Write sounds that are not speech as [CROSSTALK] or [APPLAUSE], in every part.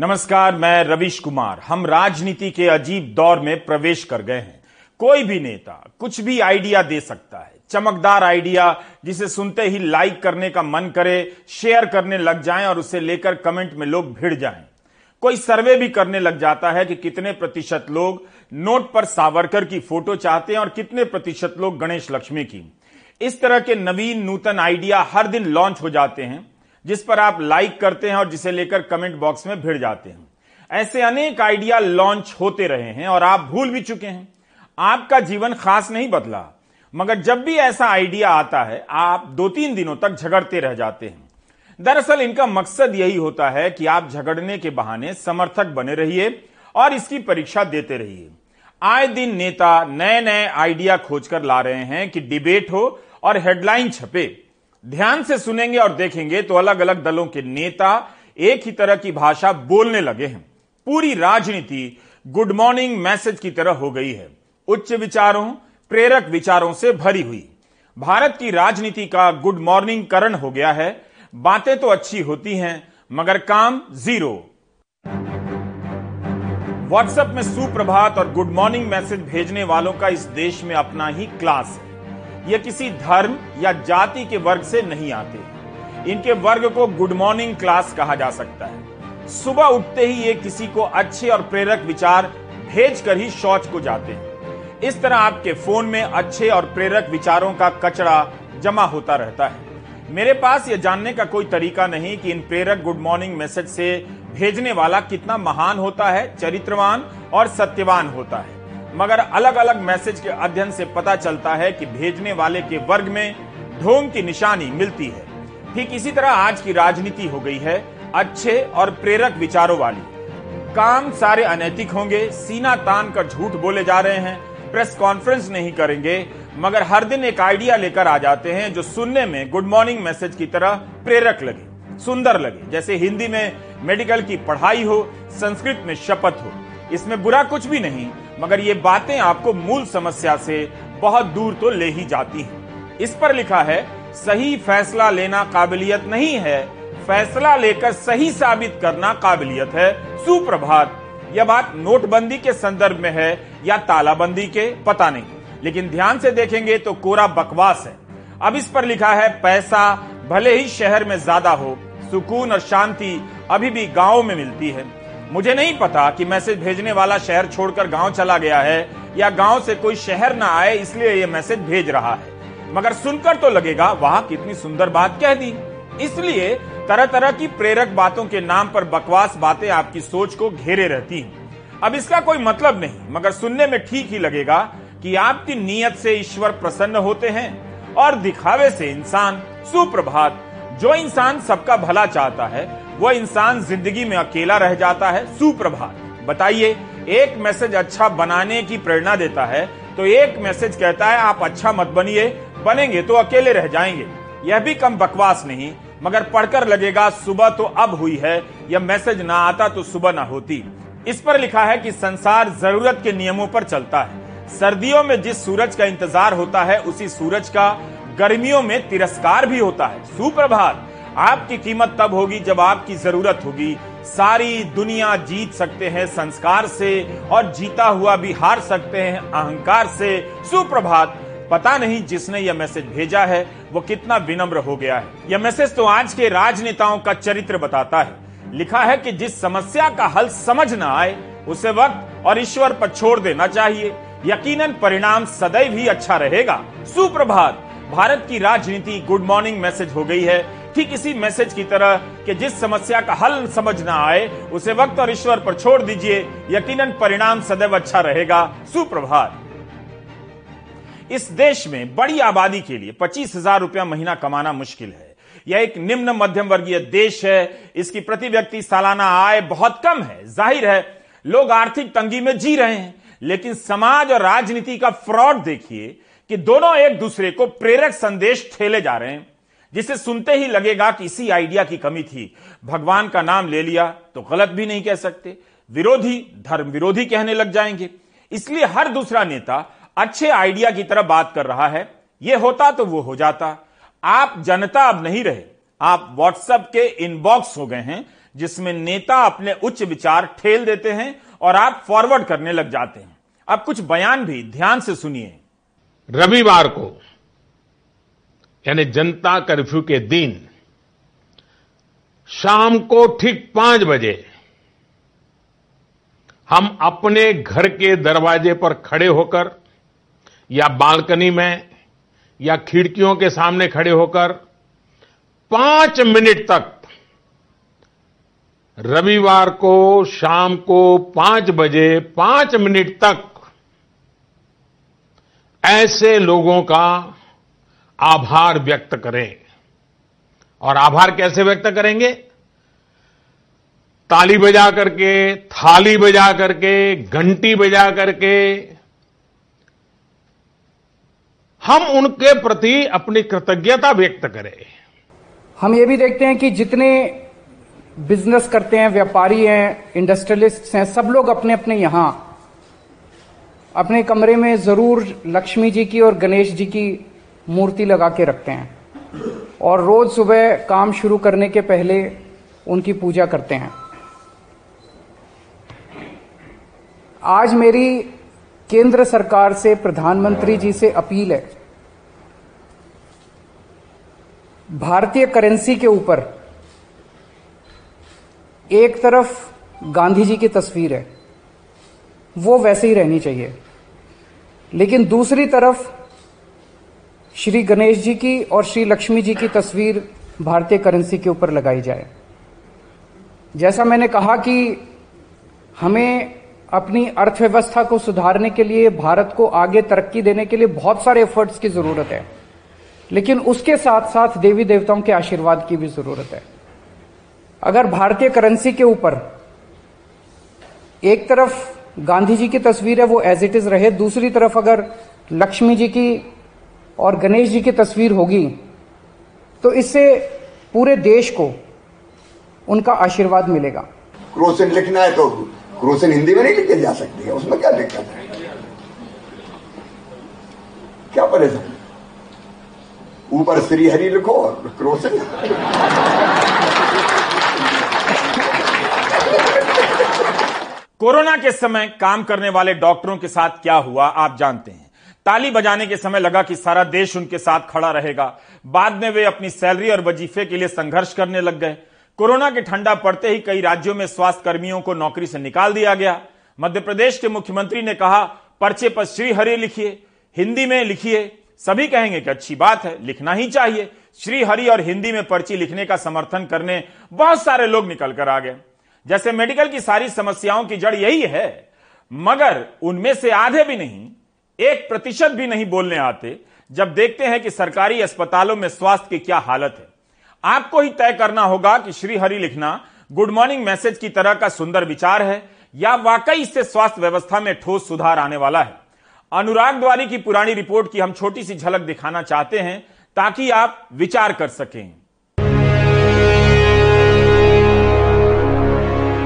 नमस्कार, मैं रविश कुमार। हम राजनीति के अजीब दौर में प्रवेश कर गए हैं। कोई भी नेता कुछ भी आइडिया दे सकता है। चमकदार आइडिया जिसे सुनते ही लाइक करने का मन करे, शेयर करने लग जाएँ और उसे लेकर कमेंट में लोग भिड़ जाएँ। कोई सर्वे भी करने लग जाता है कि कितने प्रतिशत लोग नोट पर सावरकर की फ़ोटो चाहते हैं और कितने प्रतिशत लोग गणेश लक्ष्मी की। इस तरह के नवीन नूतन आइडिया हर दिन लॉन्च हो जाते हैं। जिस पर आप लाइक करते हैं और जिसे लेकर कमेंट बॉक्स में भिड़ जाते हैं। ऐसे अनेक आइडिया लॉन्च होते रहे हैं और आप भूल भी चुके हैं। आपका जीवन खास नहीं बदला, मगर जब भी ऐसा आइडिया आता है, आप दो तीन दिनों तक झगड़ते रह जाते हैं। दरअसल इनका मकसद यही होता है कि आप झगड़ने के बहाने समर्थक बने रहिए और इसकी परीक्षा देते रहिए। आए दिन नेता नए नए आइडिया खोजकर ला रहे हैं कि डिबेट हो और हेडलाइन छपे। ध्यान से सुनेंगे और देखेंगे तो अलग अलग दलों के नेता एक ही तरह की भाषा बोलने लगे हैं। पूरी राजनीति गुड मॉर्निंग मैसेज की तरह हो गई है। उच्च विचारों, प्रेरक विचारों से भरी हुई। भारत की राजनीति का गुड मॉर्निंग करण हो गया है। बातें तो अच्छी होती हैं, मगर काम ज़ीरो। व्हाट्सएप में सुप्रभात और गुड मॉर्निंग मैसेज भेजने वालों का इस देश में अपना ही क्लास है। ये किसी धर्म या जाति के वर्ग से नहीं आते। इनके वर्ग को गुड मॉर्निंग क्लास कहा जा सकता है। सुबह उठते ही ये किसी को अच्छे और प्रेरक विचार भेज कर ही शौच को जाते हैं। इस तरह आपके फ़ोन में अच्छे और प्रेरक विचारों का कचरा जमा होता रहता है। मेरे पास ये जानने का कोई तरीका नहीं कि इन प्रेरक गुड मॉर्निंग मैसेज से भेजने वाला कितना महान होता है, चरित्रवान और सत्यवान होता है। मगर अलग अलग मैसेज के अध्ययन से पता चलता है कि भेजने वाले के वर्ग में ढोंग की निशानी मिलती है। ठीक इसी तरह आज की राजनीति हो गई है, अच्छे और प्रेरक विचारों वाली। काम सारे अनैतिक होंगे, सीना तान कर झूठ बोले जा रहे हैं, प्रेस कॉन्फ्रेंस नहीं करेंगे, मगर हर दिन एक आइडिया लेकर आ जाते हैं जो सुनने में गुड मॉर्निंग मैसेज की तरह प्रेरक लगे, सुंदर लगे, जैसे हिंदी में मेडिकल की पढ़ाई हो, संस्कृत में शपथ हो। इसमें बुरा कुछ भी नहीं मगर ये बातें आपको मूल समस्या से बहुत दूर तो ले ही जाती हैं। इस पर लिखा है, सही फैसला लेना काबिलियत नहीं है, फैसला लेकर सही साबित करना काबिलियत है। सुप्रभात, यह बात नोटबंदी के संदर्भ में है या तालाबंदी के, पता नहीं। लेकिन ध्यान से देखेंगे तो कोरा बकवास है। अब इस पर लिखा है, पैसा भले ही शहर में ज़्यादा हो, सुकून और शांति अभी भी गाँव में मिलती है। मुझे नहीं पता कि मैसेज भेजने वाला शहर छोड़कर गाँव चला गया है या गाँव से कोई शहर ना आए, इसलिए ये मैसेज भेज रहा है। मगर सुनकर तो लगेगा, वाह, कितनी सुंदर बात कह दी। इसलिए तरह तरह की प्रेरक बातों के नाम पर बकवास बातें आपकी सोच को घेरे रहती हैं। अब इसका कोई मतलब नहीं, मगर सुनने में ठीक ही लगेगा कि आपकी नीयत से ईश्वर प्रसन्न होते हैं और दिखावे से इंसान सुप्रभात, जो इंसान सबका भला चाहता है वह इंसान ज़िंदगी में अकेला रह जाता है, सुप्रभात। बताइए, एक मैसेज अच्छा बनाने की प्रेरणा देता है तो एक मैसेज कहता है, आप अच्छा मत बनिए, बनेंगे तो अकेले रह जाएँगे। यह भी कम बकवास नहीं, मगर पढ़कर लगेगा, सुबह तो अब हुई है, यह मैसेज ना आता तो सुबह ना होती। इस पर लिखा है कि संसार ज़रूरत के नियमों पर चलता है। सर्दियों में जिस सूरज का इंतज़ार होता है, उसी सूरज का, गर्मियों में तिरस्कार भी होता है। सुप्रभात। आपकी कीमत तब होगी जब आपकी ज़रूरत होगी। सारी दुनिया जीत सकते हैं संस्कार से और जीता हुआ भी हार सकते हैं अहंकार से। सुप्रभात। पता नहीं जिसने यह मैसेज भेजा है, वो कितना विनम्र हो गया है। यह मैसेज तो आज के राजनेताओं का चरित्र बताता है। लिखा है कि जिस समस्या का हल समझ न आए, उसे वक्त और ईश्वर पर छोड़ देना चाहिए। यकीनन परिणाम सदैव ही अच्छा रहेगा। सुप्रभात। भारत की राजनीति गुड मॉर्निंग मैसेज हो गई है। ठीक इसी मैसेज की तरह कि जिस समस्या का हल समझ ना आए, उसे वक्त और ईश्वर पर छोड़ दीजिए। यकीनन परिणाम सदैव अच्छा रहेगा। सुप्रभात। इस देश में बड़ी आबादी के लिए पच्चीस हज़ार रुपया महीना कमाना मुश्किल है। यह एक निम्न मध्यम वर्गीय देश है। इसकी प्रति व्यक्ति सालाना आय बहुत कम है। ज़ाहिर है, लोग आर्थिक तंगी में जी रहे हैं। लेकिन समाज और राजनीति का फ्रॉड देखिए कि दोनों एक दूसरे को प्रेरक संदेश ठेले जा रहे हैं। जिसे सुनते ही लगेगा कि इसी आइडिया की कमी थी। भगवान का नाम ले लिया तो गलत भी नहीं कह सकते। विरोधी, धर्म विरोधी कहने लग जाएँगे। इसलिए हर दूसरा नेता अच्छे आइडिया की तरह बात कर रहा है। यह होता तो वो हो जाता। आप जनता अब नहीं रहे। आप व्हाट्सएप के इनबॉक्स हो गए हैं, जिसमें नेता अपने उच्च विचार ठेल देते हैं और आप फॉरवर्ड करने लग जाते हैं। अब कुछ बयान भी ध्यान से सुनिए। रविवार को यानी जनता कर्फ्यू के दिन, शाम को ठीक पाँच बजे, हम अपने घर के दरवाजे पर खड़े होकर, या बालकनी में, या खिड़कियों के सामने खड़े होकर, पाँच मिनट तक, रविवार को, शाम को पाँच बजे, पाँच मिनट तक, ऐसे लोगों का आभार व्यक्त करें। और आभार कैसे व्यक्त करेंगे? ताली बजा करके, थाली बजा करके, घंटी बजा करके। हम उनके प्रति अपनी कृतज्ञता व्यक्त करें। हम ये भी देखते हैं कि जितने बिज़नेस करते हैं, व्यापारी हैं, इंडस्ट्रियलिस्ट हैं, सब लोग अपने अपने यहाँ, अपने कमरे में ज़रूर लक्ष्मी जी की और गणेश जी की मूर्ति लगा के रखते हैं। और रोज सुबह काम शुरू करने के पहले उनकी पूजा करते हैं। आज मेरी केंद्र सरकार से, प्रधानमंत्री जी से अपील है। भारतीय करेंसी के ऊपर एक तरफ़ गांधी जी की तस्वीर है, वो वैसे ही रहनी चाहिए। लेकिन दूसरी तरफ़ श्री गणेश जी की और श्री लक्ष्मी जी की तस्वीर भारतीय करेंसी के ऊपर लगाई जाए। जैसा मैंने कहा कि हमें अपनी अर्थव्यवस्था को सुधारने के लिए, भारत को आगे तरक्की देने के लिए बहुत सारे एफर्ट्स की ज़रूरत है। लेकिन उसके साथ साथ देवी देवताओं के आशीर्वाद की भी ज़रूरत है। अगर भारतीय करेंसी के ऊपर एक तरफ़ गांधी जी की तस्वीर है, वो एज इट इज़ रहे, दूसरी तरफ़ अगर लक्ष्मी जी की और गणेश जी की तस्वीर होगी तो इससे पूरे देश को उनका आशीर्वाद मिलेगा। क्रोसिन लिखना है तो क्रोसिन हिंदी में नहीं लिखे जा सकती है उसमें क्या दिक्कत है क्या परेशानी ऊपर श्री हरि लिखो और क्रोसिन कोरोना के समय काम करने वाले डॉक्टरों के साथ क्या हुआ आप जानते हैं। ताली बजाने के समय लगा कि सारा देश उनके साथ खड़ा रहेगा। बाद में वे अपनी सैलरी और वजीफे के लिए संघर्ष करने लग गए। कोरोना के ठंडा पड़ते ही कई राज्यों में स्वास्थ्य कर्मियों को नौकरी से निकाल दिया गया। मध्य प्रदेश के मुख्यमंत्री ने कहा, पर्चे पर श्री हरि लिखिए, हिंदी में लिखिए, सभी कहेंगे कि अच्छी बात है, लिखना ही चाहिए। श्री हरि और हिंदी में पर्ची लिखने का समर्थन करने बहुत सारे लोग निकल कर आ गए। जैसे मेडिकल की सारी समस्याओं की जड़ यही है, मगर उनमें से आधे भी नहीं एक प्रतिशत भी नहीं बोलने आते जब देखते हैं कि सरकारी अस्पतालों में स्वास्थ्य की क्या हालत है। आपको ही तय करना होगा कि श्री हरि लिखना, गुड मॉर्निंग मैसेज की तरह का सुंदर विचार है या वाकई इससे स्वास्थ्य व्यवस्था में ठोस सुधार आने वाला है। अनुराग द्वारी की पुरानी रिपोर्ट की हम छोटी सी झलक दिखाना चाहते हैं ताकि आप विचार कर सकें।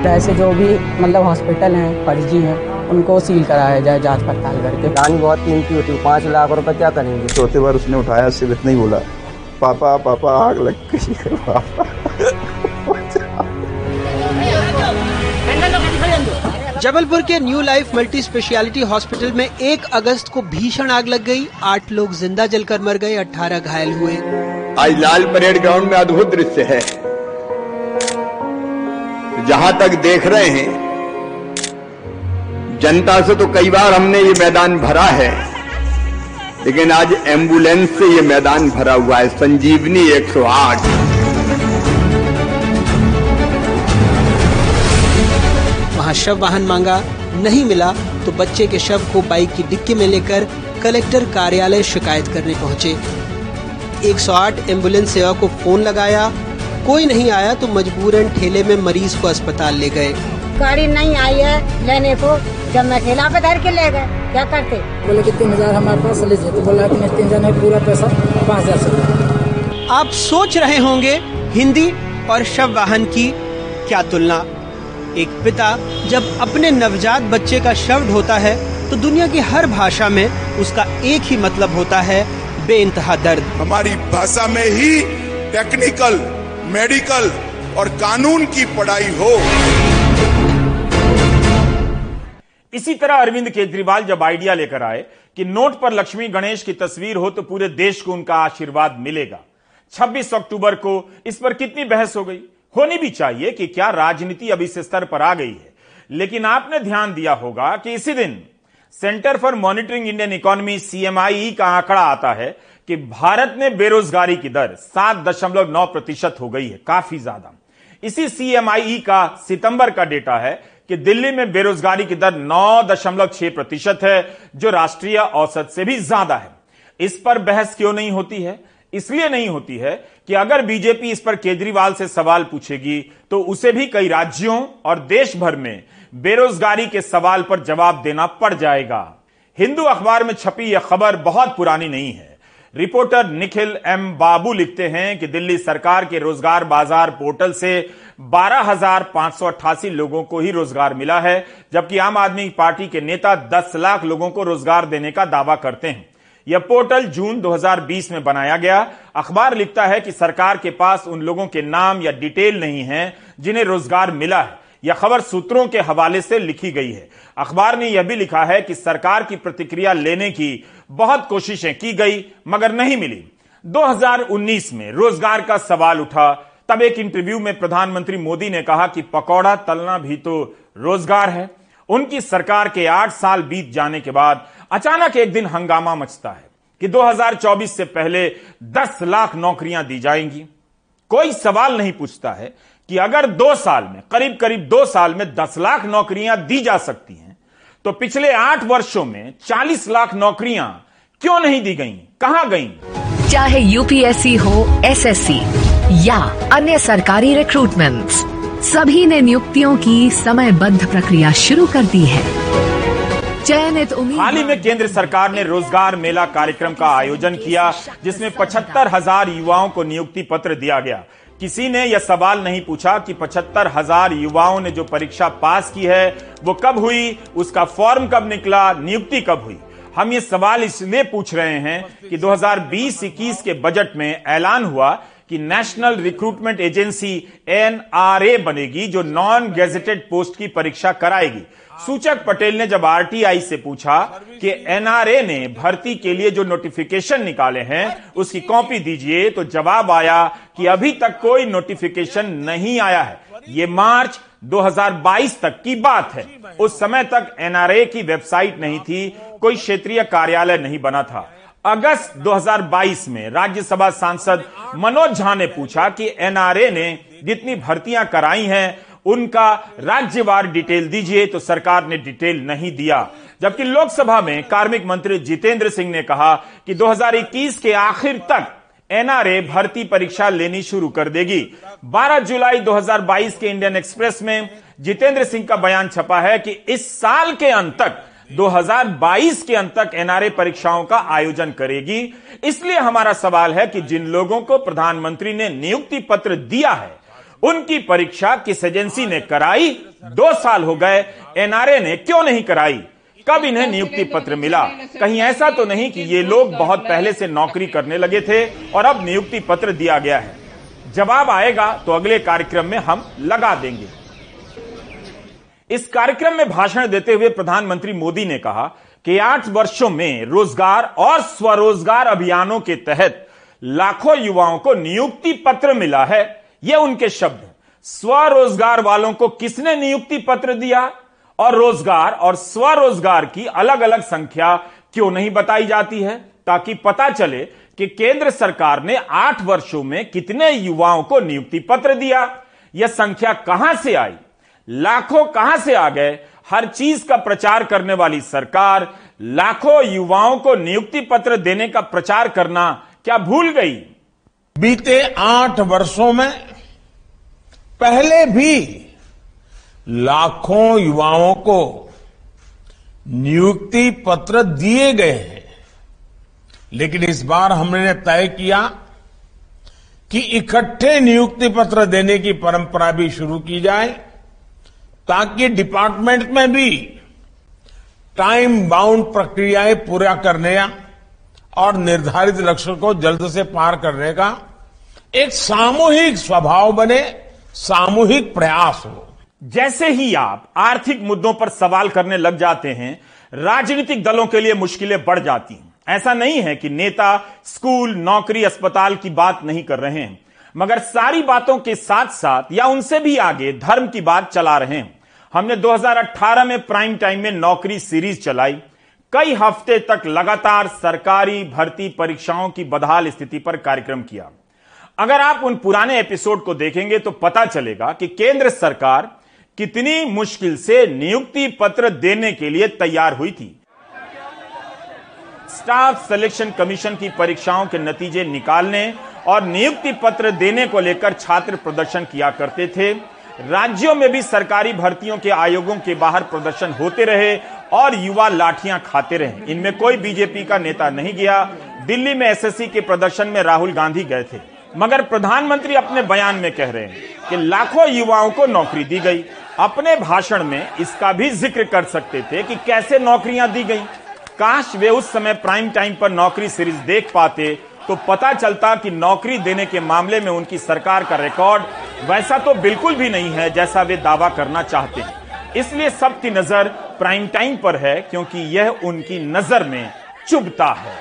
ऐसे जो भी मतलब हॉस्पिटल हैं, फर्जी हैं उनको सील कराया जाए जाँच पड़ताल करके। जान बहुत कीमती होती है पाँच लाख रुपए क्या करेंगे? चौथे बार उसने उठाया सिर्फ़ इतना ही बोला पापा पापा आग लग गई जबलपुर के new life multi speciality hospital में 1 अगस्त को भीषण आग लग गई। आठ लोग ज़िंदा जलकर मर गए 18 घायल हुए। आज लाल परेड ग्राउंड में अद्भुत दृश्य है। जहाँ तक देख रहे हैं जनता से तो कई बार हमने ये मैदान भरा है, लेकिन आज एंबुलेंस से ये मैदान भरा हुआ है, संजीवनी 108 वहाँ शव वाहन मांगा नहीं मिला तो बच्चे के शव को बाइक की डिक्की में लेकर कलेक्टर कार्यालय शिकायत करने पहुँचे। 108 एंबुलेंस सेवा को फ़ोन लगाया, कोई नहीं आया तो मजबूरन ठेले में मरीज़ को अस्पताल ले गए। गाड़ी नहीं आई है लेने को जब मैं ठेला पे धर के ले गए क्या करते? बोले कि तीन हज़ार हमारे पास लीजिए तो बोला कि तीन हज़ार नहीं पूरा पैसा पाँच हज़ार से आप सोच रहे होंगे हिंदी और शव वाहन की क्या तुलना? एक पिता जब अपने नवजात बच्चे का शव ढोता है तो दुनिया की हर भाषा में उसका एक ही मतलब होता है बेइंतहा दर्द। हमारी भाषा में ही टेक्निकल मेडिकल और कानून की पढ़ाई हो। इसी तरह अरविंद केजरीवाल जब आइडिया लेकर आए कि नोट पर लक्ष्मी गणेश की तस्वीर हो तो पूरे देश को उनका आशीर्वाद मिलेगा। 26 अक्टूबर को इस पर कितनी बहस हो गई? होनी भी चाहिए कि क्या राजनीति अब इस स्तर पर आ गई है। लेकिन आपने ध्यान दिया होगा कि इसी दिन centre for monitoring Indian economy CMIE का आंकड़ा आता है कि भारत में बेरोजगारी की दर सात दशमलव नौ प्रतिशत हो गई है, काफ़ी ज़्यादा। इसी सीएमआई का सितंबर का डेटा है कि दिल्ली में बेरोजगारी की दर नौ दशमलव छह प्रतिशत है, जो राष्ट्रीय औसत से भी ज़्यादा है। इस पर बहस क्यों नहीं होती है? इसलिए नहीं होती है कि अगर बीजेपी इस पर केजरीवाल से सवाल पूछेगी तो उसे भी कई राज्यों और देश भर में बेरोजगारी के सवाल पर जवाब देना पड़ जाएगा। हिंदू अखबार में छपी यह खबर बहुत पुरानी नहीं है। रिपोर्टर निखिल एम बाबू लिखते हैं कि दिल्ली सरकार के रोज़गार बाज़ार पोर्टल से 12,588 लोगों को ही रोज़गार मिला है जबकि आम आदमी पार्टी के नेता 10 लाख लोगों को रोज़गार देने का दावा करते हैं। यह पोर्टल जून 2020 में बनाया गया। अखबार लिखता है कि सरकार के पास उन लोगों के नाम या डिटेल नहीं है जिन्हें रोज़गार मिला है। यह खबर सूत्रों के हवाले से लिखी गई है। अखबार ने यह भी लिखा है कि सरकार की प्रतिक्रिया लेने की बहुत कोशिशें की गई मगर नहीं मिली। 2019 में रोज़गार का सवाल उठा तब एक इंटरव्यू में प्रधानमंत्री मोदी ने कहा कि पकौड़ा तलना भी तो रोज़गार है। उनकी सरकार के आठ साल बीत जाने के बाद अचानक एक दिन हंगामा मचता है कि 2024 से पहले 10 लाख नौकरियाँ दी जाएँगी। कोई सवाल नहीं पूछता है कि अगर दो साल में करीब करीब दो साल में 10 लाख नौकरियाँ दी जा सकती हैं तो पिछले आठ वर्षों में 40 लाख नौकरियाँ क्यों नहीं दी गई? कहाँ गई? चाहे यूपीएससी हो एसएससी या अन्य सरकारी रिक्रूटमेंट्स सभी ने नियुक्तियों की समयबद्ध प्रक्रिया शुरू कर दी है। चयनित हाल ही में केंद्र सरकार ने रोज़गार मेला कार्यक्रम का आयोजन किया, जिसमें पचहत्तर हज़ार युवाओं को नियुक्ति पत्र दिया गया। किसी ने यह सवाल नहीं पूछा कि पचहत्तर हज़ार युवाओं ने जो परीक्षा पास की है, वो कब हुई, उसका फॉर्म कब निकला, नियुक्ति कब हुई? हम ये सवाल इसलिए पूछ रहे हैं कि 2020-21 के बजट में ऐलान हुआ कि नेशनल रिक्रूटमेंट एजेंसी एनआरए बनेगी, जो नॉन गेजेटेड पोस्ट की परीक्षा कराएगी। सूचक पटेल ने जब आरटीआई से पूछा कि एनआरए ने भर्ती के लिए जो नोटिफिकेशन निकाले हैं, उसकी कॉपी दीजिए तो जवाब आया कि अभी तक कोई नोटिफिकेशन नहीं आया है। ये मार्च 2022 तक की बात है। उस समय तक एनआरए की वेबसाइट नहीं थी, कोई क्षेत्रीय कार्यालय नहीं बना था। अगस्त 2022 में राज्यसभा सांसद मनोज झा ने पूछा कि एनआरए ने जितनी भर्तियाँ कराई हैं, उनका राज्यवार डिटेल दीजिए तो सरकार ने डिटेल नहीं दिया। जबकि लोकसभा में कार्मिक मंत्री जितेंद्र सिंह ने कहा कि 2021 के आखिर तक एनआरए भर्ती परीक्षा लेनी शुरू कर देगी। 12 जुलाई 2022 के इंडियन एक्सप्रेस में जितेंद्र सिंह का बयान छपा है कि इस साल के अंत तक 2022 के अंत तक एनआरए परीक्षाओं का आयोजन करेगी। इसलिए हमारा सवाल है कि जिन लोगों को प्रधानमंत्री ने नियुक्ति पत्र दिया है, उनकी परीक्षा किस एजेंसी ने कराई? दो साल हो गए, एनआरए ने क्यों नहीं कराई? कब इन्हें नियुक्ति पत्र मिला? कहीं ऐसा तो नहीं कि ये लोग बहुत पहले से नौकरी करने लगे थे और अब नियुक्ति पत्र दिया गया है। जवाब आएगा तो अगले कार्यक्रम में हम लगा देंगे। इस कार्यक्रम में भाषण देते हुए प्रधानमंत्री मोदी ने कहा कि आठ वर्षों में रोज़गार और स्वरोजगार अभियानों के तहत लाखों युवाओं को नियुक्ति पत्र मिला है। यह उनके शब्द हैं। स्वरोजगार वालों को किसने नियुक्ति पत्र दिया? और रोज़गार और स्वरोजगार की अलग अलग संख्या क्यों नहीं बताई जाती है? ताकि पता चले कि केंद्र सरकार ने आठ वर्षों में कितने युवाओं को नियुक्ति पत्र दिया। यह संख्या कहाँ से आई? लाखों कहाँ से आ गए? हर चीज़ का प्रचार करने वाली सरकार, लाखों युवाओं को नियुक्ति पत्र देने का प्रचार करना क्या भूल गई? बीते आठ वर्षों में पहले भी लाखों युवाओं को नियुक्ति पत्र दिए गए हैं। लेकिन इस बार हमने तय किया कि इकट्ठे नियुक्ति पत्र देने की परंपरा भी शुरू की जाए। ताकि डिपार्टमेंट में भी टाइम बाउंड प्रक्रियाएँ पूरा करने और निर्धारित लक्ष्य को जल्द से पार करने का एक सामूहिक स्वभाव बने, सामूहिक प्रयास हो। जैसे ही आप आर्थिक मुद्दों पर सवाल करने लग जाते हैं, राजनीतिक दलों के लिए मुश्किलें बढ़ जाती हैं। ऐसा नहीं है कि नेता, स्कूल, नौकरी, अस्पताल की बात नहीं कर रहे हैं। मगर सारी बातों के साथ साथ या उनसे भी आगे धर्म की बात चला रहे हैं। हमने 2018 में प्राइम टाइम में नौकरी सीरीज़ चलाई। कई हफ़्ते तक लगातार सरकारी भर्ती परीक्षाओं की बदहाल स्थिति पर कार्यक्रम किया। अगर आप उन पुराने एपिसोड को देखेंगे तो पता चलेगा कि केंद्र सरकार कितनी मुश्किल से नियुक्ति पत्र देने के लिए तैयार हुई थी। स्टाफ सिलेक्शन कमीशन की परीक्षाओं के नतीजे निकालने और नियुक्ति पत्र देने को लेकर छात्र प्रदर्शन किया करते थे। राज्यों में भी सरकारी भर्तियों के आयोगों के बाहर प्रदर्शन होते रहे और युवा लाठियाँ खाते रहे। इनमें कोई बीजेपी का नेता नहीं गया। दिल्ली में एसएससी के प्रदर्शन में राहुल गांधी गए थे। मगर प्रधानमंत्री अपने बयान में कह रहे हैं कि लाखों युवाओं को नौकरी दी गई। अपने भाषण में इसका भी ज़िक्र कर सकते थे कि कैसे नौकरियाँ दी गई। काश वे उस समय प्राइम टाइम पर नौकरी सीरीज़ देख पाते तो पता चलता कि नौकरी देने के मामले में उनकी सरकार का रिकॉर्ड वैसा तो बिल्कुल भी नहीं है जैसा वे दावा करना चाहते हैं। इसलिए सबकी नज़र प्राइम टाइम पर है, क्योंकि यह उनकी नज़र में चुभता है।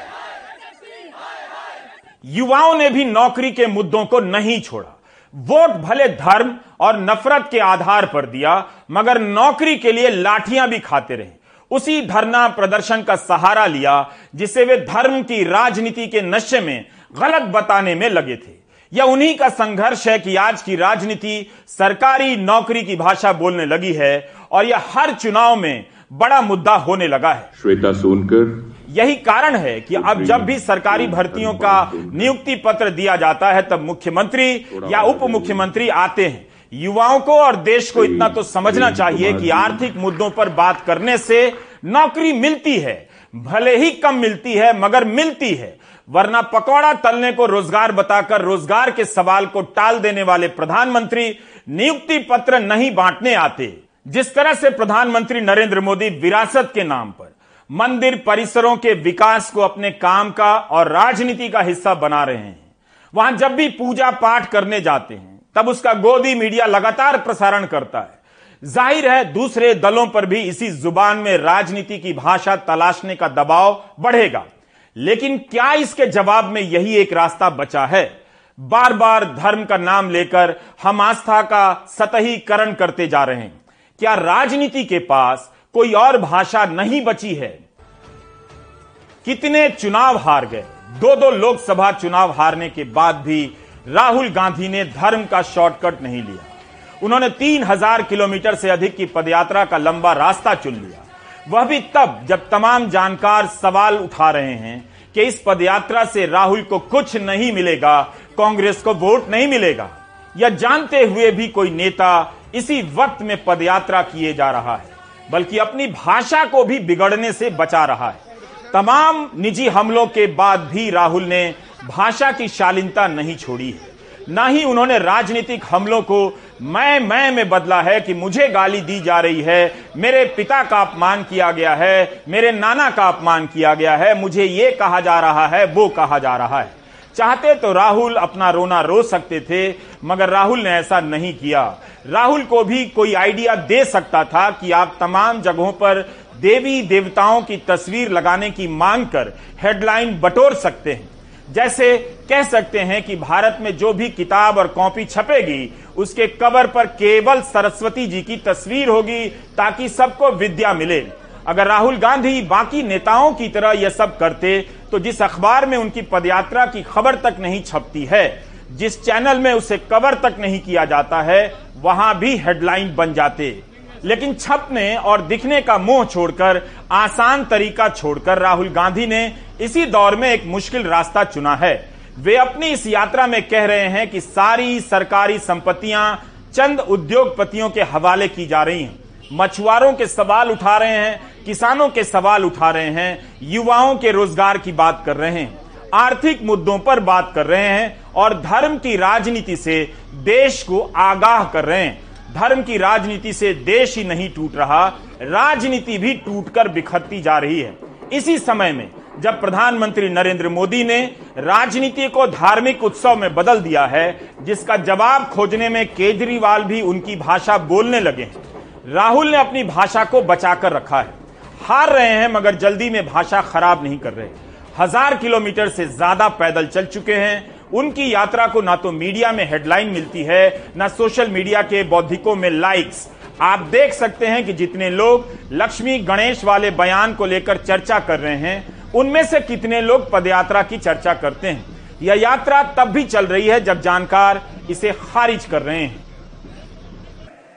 युवाओं ने भी नौकरी के मुद्दों को नहीं छोड़ा। वोट भले धर्म और नफरत के आधार पर दिया, मगर नौकरी के लिए लाठियाँ भी खाते रहे। उसी धरना प्रदर्शन का सहारा लिया जिसे वे धर्म की राजनीति के नशे में गलत बताने में लगे थे। यह उन्हीं का संघर्ष है कि आज की राजनीति सरकारी नौकरी की भाषा बोलने लगी है और यह हर चुनाव में बड़ा मुद्दा होने लगा है। श्वेता सोनकर। यही कारण है कि अब जब भी सरकारी भर्तियों का नियुक्ति पत्र दिया जाता है तब मुख्यमंत्री या उप मुख्यमंत्री आते हैं। युवाओं को और देश को इतना तो समझना चाहिए कि आर्थिक मुद्दों पर बात करने से नौकरी मिलती है भले ही कम मिलती है मगर मिलती है। वरना पकौड़ा तलने को रोज़गार बताकर रोज़गार के सवाल को टाल देने वाले प्रधानमंत्री नियुक्ति पत्र नहीं बांटने आते। जिस तरह से प्रधानमंत्री नरेंद्र मोदी विरासत के नाम पर मंदिर परिसरों के विकास को अपने काम का और राजनीति का हिस्सा बना रहे हैं वहाँ जब भी पूजा पाठ करने जाते हैं तब उसका गोदी मीडिया लगातार प्रसारण करता है। ज़ाहिर है, दूसरे दलों पर भी इसी ज़ुबान में राजनीति की भाषा तलाशने का दबाव बढ़ेगा। लेकिन क्या इसके जवाब में यही एक रास्ता बचा है? बार बार धर्म का नाम लेकर हम आस्था का सतहीकरण करते जा रहे हैं। क्या राजनीति के पास कोई और भाषा नहीं बची है? कितने चुनाव हार गए? दो दो लोकसभा चुनाव हारने के बाद भी राहुल गांधी ने धर्म का शॉर्टकट नहीं लिया। उन्होंने तीन हज़ार किलोमीटर से अधिक की पदयात्रा का लंबा रास्ता चुन लिया। वह भी तब जब तमाम जानकार सवाल उठा रहे हैं कि इस पदयात्रा से राहुल को कुछ नहीं मिलेगा, कांग्रेस को वोट नहीं मिलेगा, या जानते हुए भी कोई नेता इसी वक्त में पदयात्रा किए जा रहा है, बल्कि अपनी भाषा को भी बिगड़ने से बचा रहा है। तमाम निजी हमलों के बाद भी राहुल ने भाषा की शालीनता नहीं छोड़ी है। ना ही उन्होंने राजनीतिक हमलों को मैं मैं में बदला है कि मुझे गाली दी जा रही है, मेरे पिता का अपमान किया गया है, मेरे नाना का अपमान किया गया है, मुझे ये कहा जा रहा है, वो कहा जा रहा है। चाहते तो राहुल अपना रोना रो सकते थे, मगर राहुल ने ऐसा नहीं किया। राहुल को भी कोई आइडिया दे सकता था कि आप तमाम जगहों पर देवी देवताओं की तस्वीर लगाने की मांग कर हेडलाइन बटोर सकते हैं। जैसे कह सकते हैं कि भारत में जो भी किताब और कॉपी छपेगी, उसके कवर पर केवल सरस्वती जी की तस्वीर होगी ताकि सबको विद्या मिले। अगर राहुल गांधी बाकी नेताओं की तरह यह सब करते तो जिस अखबार में उनकी पदयात्रा की खबर तक नहीं छपती है, जिस चैनल में उसे कवर तक नहीं किया जाता है, वहाँ भी हेडलाइन बन जाते। लेकिन छपने और दिखने का मुँह छोड़कर, आसान तरीका छोड़कर राहुल गांधी ने इसी दौर में एक मुश्किल रास्ता चुना है। वे अपनी इस यात्रा में कह रहे हैं कि सारी सरकारी संपत्तियाँ चंद उद्योगपतियों के हवाले की जा रही हैं। मछुआरों के सवाल उठा रहे हैं, किसानों के सवाल उठा रहे हैं, युवाओं के रोज़गार की बात कर रहे हैं, आर्थिक मुद्दों पर बात कर रहे हैं और धर्म की राजनीति से देश को आगाह कर रहे हैं। धर्म की राजनीति से देश ही नहीं टूट रहा, राजनीति भी टूटकर बिखरती जा रही है। इसी समय में, जब प्रधानमंत्री नरेंद्र मोदी ने राजनीति को धार्मिक उत्सव में बदल दिया है, जिसका जवाब खोजने में केजरीवाल भी उनकी भाषा बोलने लगे हैं। राहुल ने अपनी भाषा को बचाकर रखा है। हार रहे हैं, मगर जल्दी में भाषा खराब नहीं कर रहे। हज़ार किलोमीटर से ज़्यादा पैदल चल चुके हैं उनकी यात्रा को ना तो मीडिया में हेडलाइन मिलती है, ना सोशल मीडिया के बौद्धिकों में लाइक्स। आप देख सकते हैं कि जितने लोग लक्ष्मी गणेश वाले बयान को लेकर चर्चा कर रहे हैं, उनमें से कितने लोग पदयात्रा की चर्चा करते हैं। यह यात्रा तब भी चल रही है जब जानकार इसे खारिज कर रहे हैं।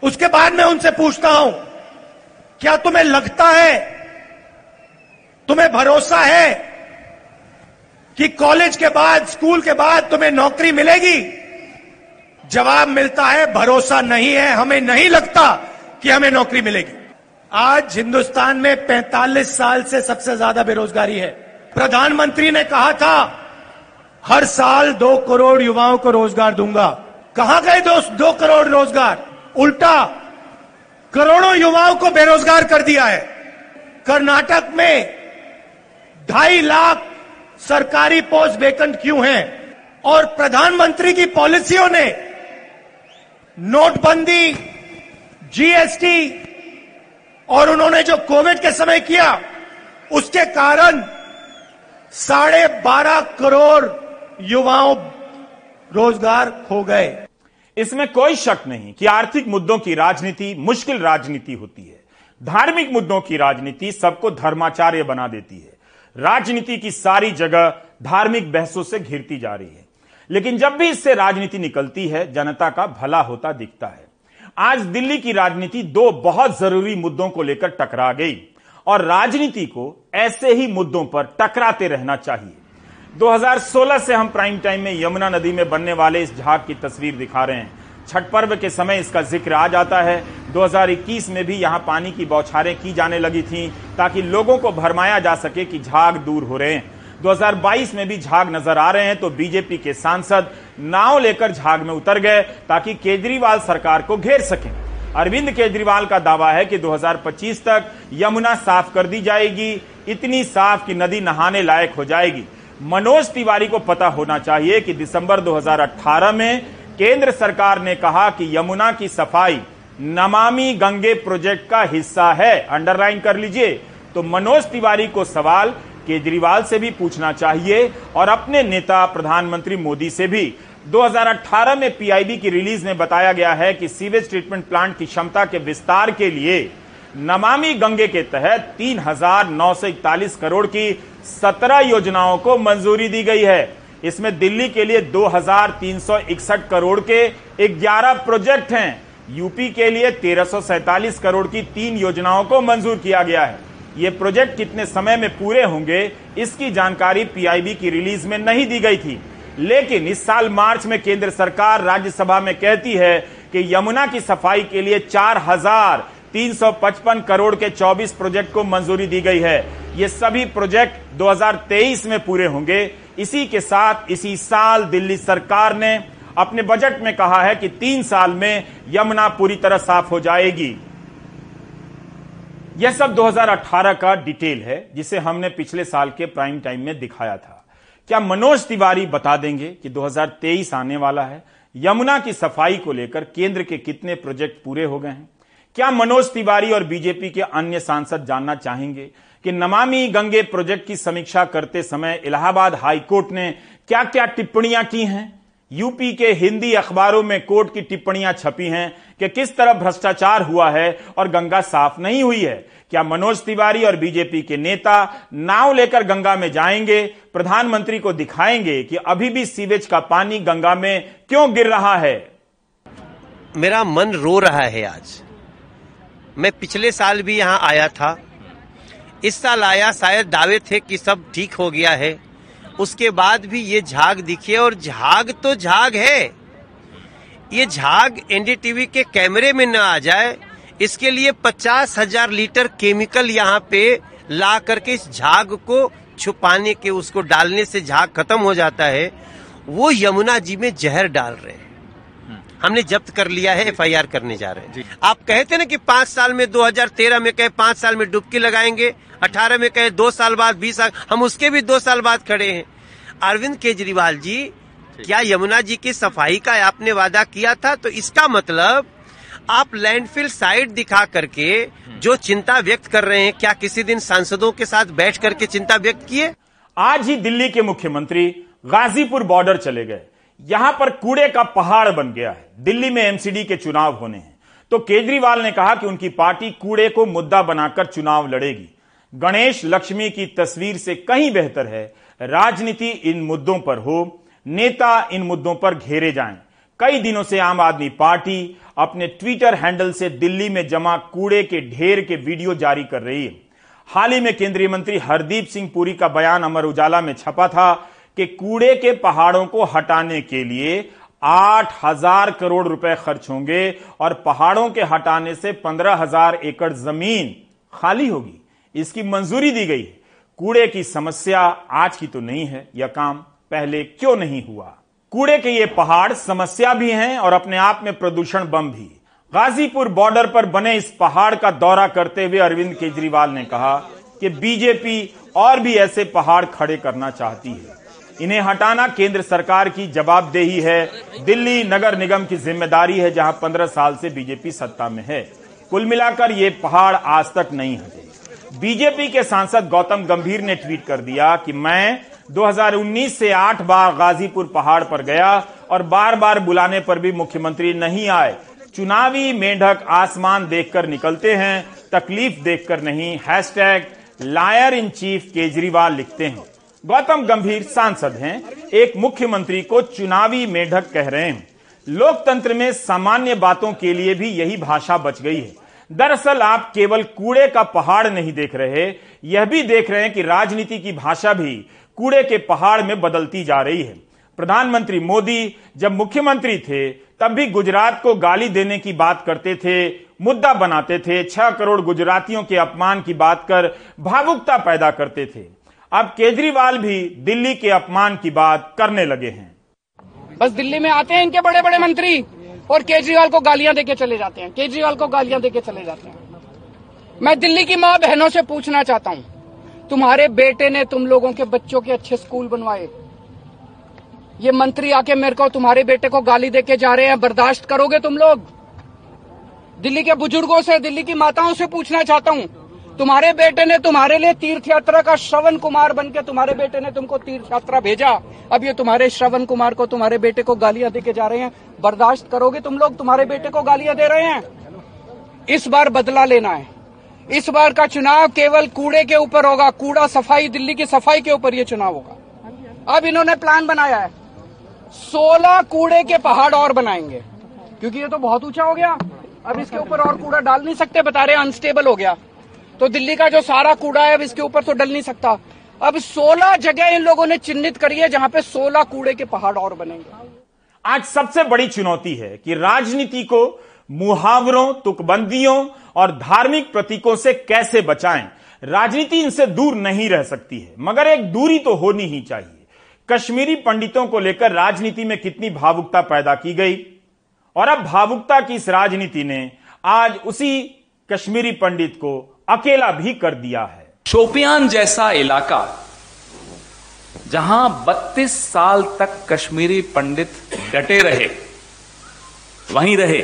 उसके बाद मैं उनसे पूछता हूँ, क्या तुम्हें लगता है, तुम्हें भरोसा है कि कॉलेज के बाद स्कूल के बाद तुम्हें नौकरी मिलेगी? जवाब मिलता है भरोसा नहीं है हमें नहीं लगता कि हमें नौकरी मिलेगी। आज हिंदुस्तान में 45 साल से सबसे ज़्यादा बेरोजगारी है। प्रधानमंत्री ने कहा था हर साल दो करोड़ युवाओं को रोज़गार दूँगा। कहाँ गए दो, दो करोड़ रोज़गार? उल्टा करोड़ों युवाओं को बेरोजगार कर दिया है। कर्नाटक में ढाई लाख सरकारी पोस्ट वेकेंट क्यों हैं? और प्रधानमंत्री की पॉलिसियों ने नोटबंदी जीएसटी और उन्होंने जो कोविड के समय किया, उसके कारण साढ़े बारह करोड़ युवाओं रोज़गार खो गए। इसमें कोई शक नहीं कि आर्थिक मुद्दों की राजनीति मुश्किल राजनीति होती है। धार्मिक मुद्दों की राजनीति सबको धर्माचार्य बना देती है। राजनीति की सारी जगह धार्मिक बहसों से घिरती जा रही है। लेकिन जब भी इससे राजनीति निकलती है, जनता का भला होता दिखता है। आज दिल्ली की राजनीति दो बहुत ज़रूरी मुद्दों को लेकर टकरा गई और राजनीति को ऐसे ही मुद्दों पर टकराते रहना चाहिए। 2016 से हम प्राइम टाइम में यमुना नदी में बनने वाले इस झाग की तस्वीर दिखा रहे हैं। छठ पर्व के समय इसका ज़िक्र आ जाता है। 2021 में भी यहाँ पानी की बौछारें की जाने लगी थी ताकि लोगों को भरमाया जा सके कि झाग दूर हो रहे हैं। 2022 में भी झाग नज़र आ रहे हैं तो बीजेपी के सांसद नाव लेकर झाग में उतर गए ताकि केजरीवाल सरकार को घेर सकें। अरविंद केजरीवाल का दावा है कि 2025 तक यमुना साफ़ कर दी जाएगी, इतनी साफ़ कि नदी नहाने लायक हो जाएगी। मनोज तिवारी को पता होना चाहिए कि दिसंबर 2018 में केंद्र सरकार ने कहा कि यमुना की सफ़ाई नमामि गंगे प्रोजेक्ट का हिस्सा है। अंडरलाइन कर लीजिए। तो मनोज तिवारी को सवाल केजरीवाल से भी पूछना चाहिए और अपने नेता प्रधानमंत्री मोदी से भी। 2018 में पीआईबी की रिलीज़ में बताया गया है कि सीवेज ट्रीटमेंट प्लांट की क्षमता के विस्तार के लिए नमामि गंगे के तहत तीन हज़ार नौ सौ इकतालीस करोड़ की 17 योजनाओं को मंजूरी दी गई है। इसमें दिल्ली के लिए दो हज़ार तीन सौ इकसठ करोड़ के 11 प्रोजेक्ट हैं। यूपी के लिए तेरह करोड़ की तीन योजनाओं को मंजूर किया गया है। ये प्रोजेक्ट कितने समय में पूरे होंगे, इसकी जानकारी पीआईबी की रिलीज़ में नहीं दी गई थी। लेकिन इस साल मार्च में केंद्र सरकार राज्यसभा में कहती है कि यमुना की सफ़ाई के लिए चार हज़ार तीन सौ पचपन करोड़ के 24 प्रोजेक्ट को मंजूरी दी गई है। ये सभी प्रोजेक्ट 2023 में पूरे होंगे। इसी के साथ इसी साल दिल्ली सरकार ने अपने बजट में कहा है कि तीन साल में यमुना पूरी तरह साफ़ हो जाएगी। यह सब 2018 का डिटेल है, जिसे हमने पिछले साल के प्राइम टाइम में दिखाया था। क्या मनोज तिवारी बता देंगे कि 2023 आने वाला है। यमुना की सफ़ाई को लेकर केंद्र के कितने प्रोजेक्ट पूरे हो गए हैं? क्या मनोज तिवारी और बीजेपी के अन्य सांसद जानना चाहेंगे? कि नमामि गंगे प्रोजेक्ट की समीक्षा करते समय इलाहाबाद हाईकोर्ट ने क्या क्या टिप्पणियाँ की हैं? यूपी के हिंदी अखबारों में कोर्ट की टिप्पणियाँ छपी हैं कि किस तरह भ्रष्टाचार हुआ है और गंगा साफ़ नहीं हुई है। क्या मनोज तिवारी और बीजेपी के नेता नाव लेकर गंगा में जाएँगे? प्रधानमंत्री को दिखाएँगे कि अभी भी सीवेज का पानी गंगा में क्यों गिर रहा है? मेरा मन रो रहा है आज। मैं पिछले साल भी यहाँ आया था। इस साल आया, शायद दावे थे कि सब ठीक हो गया है। उसके बाद भी ये झाग दिखे और झाग तो झाग है। ये झाग एनडीटीवी के कैमरे में न आ जाए, इसके लिए पचास हज़ार लीटर केमिकल यहाँ पे ला करके इस झाग को छुपाने के, उसको डालने से झाग खत्म हो जाता है। वो यमुना जी में जहर डाल रहे हैं। हमने जब्त कर लिया है एफआईआर करने जा रहे हैं। आप कहते ना कि पाँच साल में 2013 में कहे पाँच साल में डुबकी लगाएँगे 18 में कहे दो साल बाद 20 साल हम उसके भी दो साल बाद खड़े हैं। अरविंद केजरीवाल जी क्या यमुना जी की सफ़ाई का आपने वादा किया था? तो इसका मतलब आप लैंडफिल साइट दिखा करके जो चिंता व्यक्त कर रहे हैं क्या किसी दिन सांसदों के साथ बैठ करके चिंता व्यक्त किए? आज ही दिल्ली के मुख्यमंत्री गाजीपुर बॉर्डर चले गए। यहाँ पर कूड़े का पहाड़ बन गया है। दिल्ली में एमसीडी के चुनाव होने हैं। तो केजरीवाल ने कहा कि उनकी पार्टी कूड़े को मुद्दा बनाकर चुनाव लड़ेगी। गणेश लक्ष्मी की तस्वीर से कहीं बेहतर है। राजनीति इन मुद्दों पर हो, नेता इन मुद्दों पर घेरे जाएँ। कई दिनों से आम आदमी पार्टी अपने ट्विटर हैंडल से दिल्ली में जमा कूड़े के ढेर के वीडियो जारी कर रही है। हाल ही में केंद्रीय मंत्री हरदीप सिंह पुरी का बयान अमर उजाला में छपा था कि कूड़े के पहाड़ों को हटाने के लिए आठ हज़ार करोड़ रुपए खर्च होंगे और पहाड़ों के हटाने से पंद्रह हज़ार एकड़ ज़मीन खाली होगी। इसकी मंजूरी दी गई। कूड़े की समस्या आज की तो नहीं है, यह काम पहले क्यों नहीं हुआ? कूड़े के ये पहाड़ समस्या भी हैं और अपने आप में प्रदूषण बम भी। गाजीपुर बॉर्डर पर बने इस पहाड़ का दौरा करते हुए अरविंद केजरीवाल ने कहा कि बीजेपी और भी ऐसे पहाड़ खड़े करना चाहती है। इन्हें हटाना केंद्र सरकार की जवाबदेही है। दिल्ली नगर निगम की ज़िम्मेदारी है, जहाँ पंद्रह साल से बीजेपी सत्ता में है। कुल मिलाकर ये पहाड़ आज तक नहीं हटे। बीजेपी के सांसद गौतम गंभीर ने ट्वीट कर दिया कि मैं 2019 से आठ बार गाजीपुर पहाड़ पर गया और बार बार बुलाने पर भी मुख्यमंत्री नहीं आए। चुनावी मेंढक आसमान देखकर निकलते हैं, तकलीफ़ देखकर नहीं। Hashtag liar in chief Kejriwal लिखते हैं। गौतम गंभीर सांसद हैं, एक मुख्यमंत्री को चुनावी मेढक कह रहे हैं। लोकतंत्र में सामान्य बातों के लिए भी यही भाषा बच गई है। दरअसल आप केवल कूड़े का पहाड़ नहीं देख रहे, यह भी देख रहे हैं कि राजनीति की भाषा भी कूड़े के पहाड़ में बदलती जा रही है। प्रधानमंत्री मोदी जब मुख्यमंत्री थे, तब भी गुजरात को गाली देने की बात करते थे, मुद्दा बनाते थे, छह करोड़ गुजरातियों के अपमान की बात कर भावुकता पैदा करते थे। अब केजरीवाल भी दिल्ली के अपमान की बात करने लगे हैं। बस दिल्ली में आते हैं इनके बड़े बड़े मंत्री और केजरीवाल को गालियाँ देके चले जाते हैं। केजरीवाल को गालियाँ देके चले जाते हैं। मैं दिल्ली की माँ बहनों से पूछना चाहता हूँ, तुम्हारे बेटे ने तुम लोगों के बच्चों के अच्छे स्कूल बनवाए। ये मंत्री आके मेरे को तुम्हारे बेटे को गाली देके जा रहे हैं, बर्दाश्त करोगे तुम लोग? दिल्ली के बुज़ुर्गों से, दिल्ली की माताओं से पूछना चाहता हूँ तुम्हारे बेटे ने तुम्हारे लिए तीर्थ यात्रा का श्रवण कुमार बन के तुम्हारे बेटे ने तुमको तीर्थ यात्रा भेजा। अब ये तुम्हारे श्रवण कुमार को तुम्हारे बेटे को गालियाँ दे के जा रहे हैं। बर्दाश्त करोगे तुम लोग तुम्हारे बेटे को गालियाँ दे रहे हैं? इस बार बदला लेना है। इस बार का चुनाव केवल कूड़े के ऊपर होगा। कूड़ा सफ़ाई, दिल्ली की सफ़ाई के ऊपर ये चुनाव होगा। अब इन्होंने प्लान बनाया है। सोलह कूड़े के पहाड़ और बनाएँगे। क्योंकि ये तो बहुत ऊँचा हो गया। अब इसके ऊपर और कूड़ा डाल नहीं सकते, बता रहे अनस्टेबल हो गया। तो दिल्ली का जो सारा कूड़ा है, अब इसके ऊपर तो डल नहीं सकता। अब 16 जगह इन लोगों ने चिन्हित करी है, जहाँ पे 16 कूड़े के पहाड़ और बनेंगे। आज सबसे बड़ी चुनौती है कि राजनीति को मुहावरों, तुकबंदियों और धार्मिक प्रतीकों से कैसे बचाएँ। राजनीति इनसे दूर नहीं रह सकती है, मगर एक दूरी तो होनी ही चाहिए। कश्मीरी पंडितों को लेकर राजनीति में कितनी भावुकता पैदा की गई? और अब भावुकता की इस राजनीति ने आज उसी कश्मीरी पंडित को अकेला भी कर दिया है। शोपियान जैसा इलाका, जहाँ 32 साल तक कश्मीरी पंडित डटे रहे, वहीं रहे,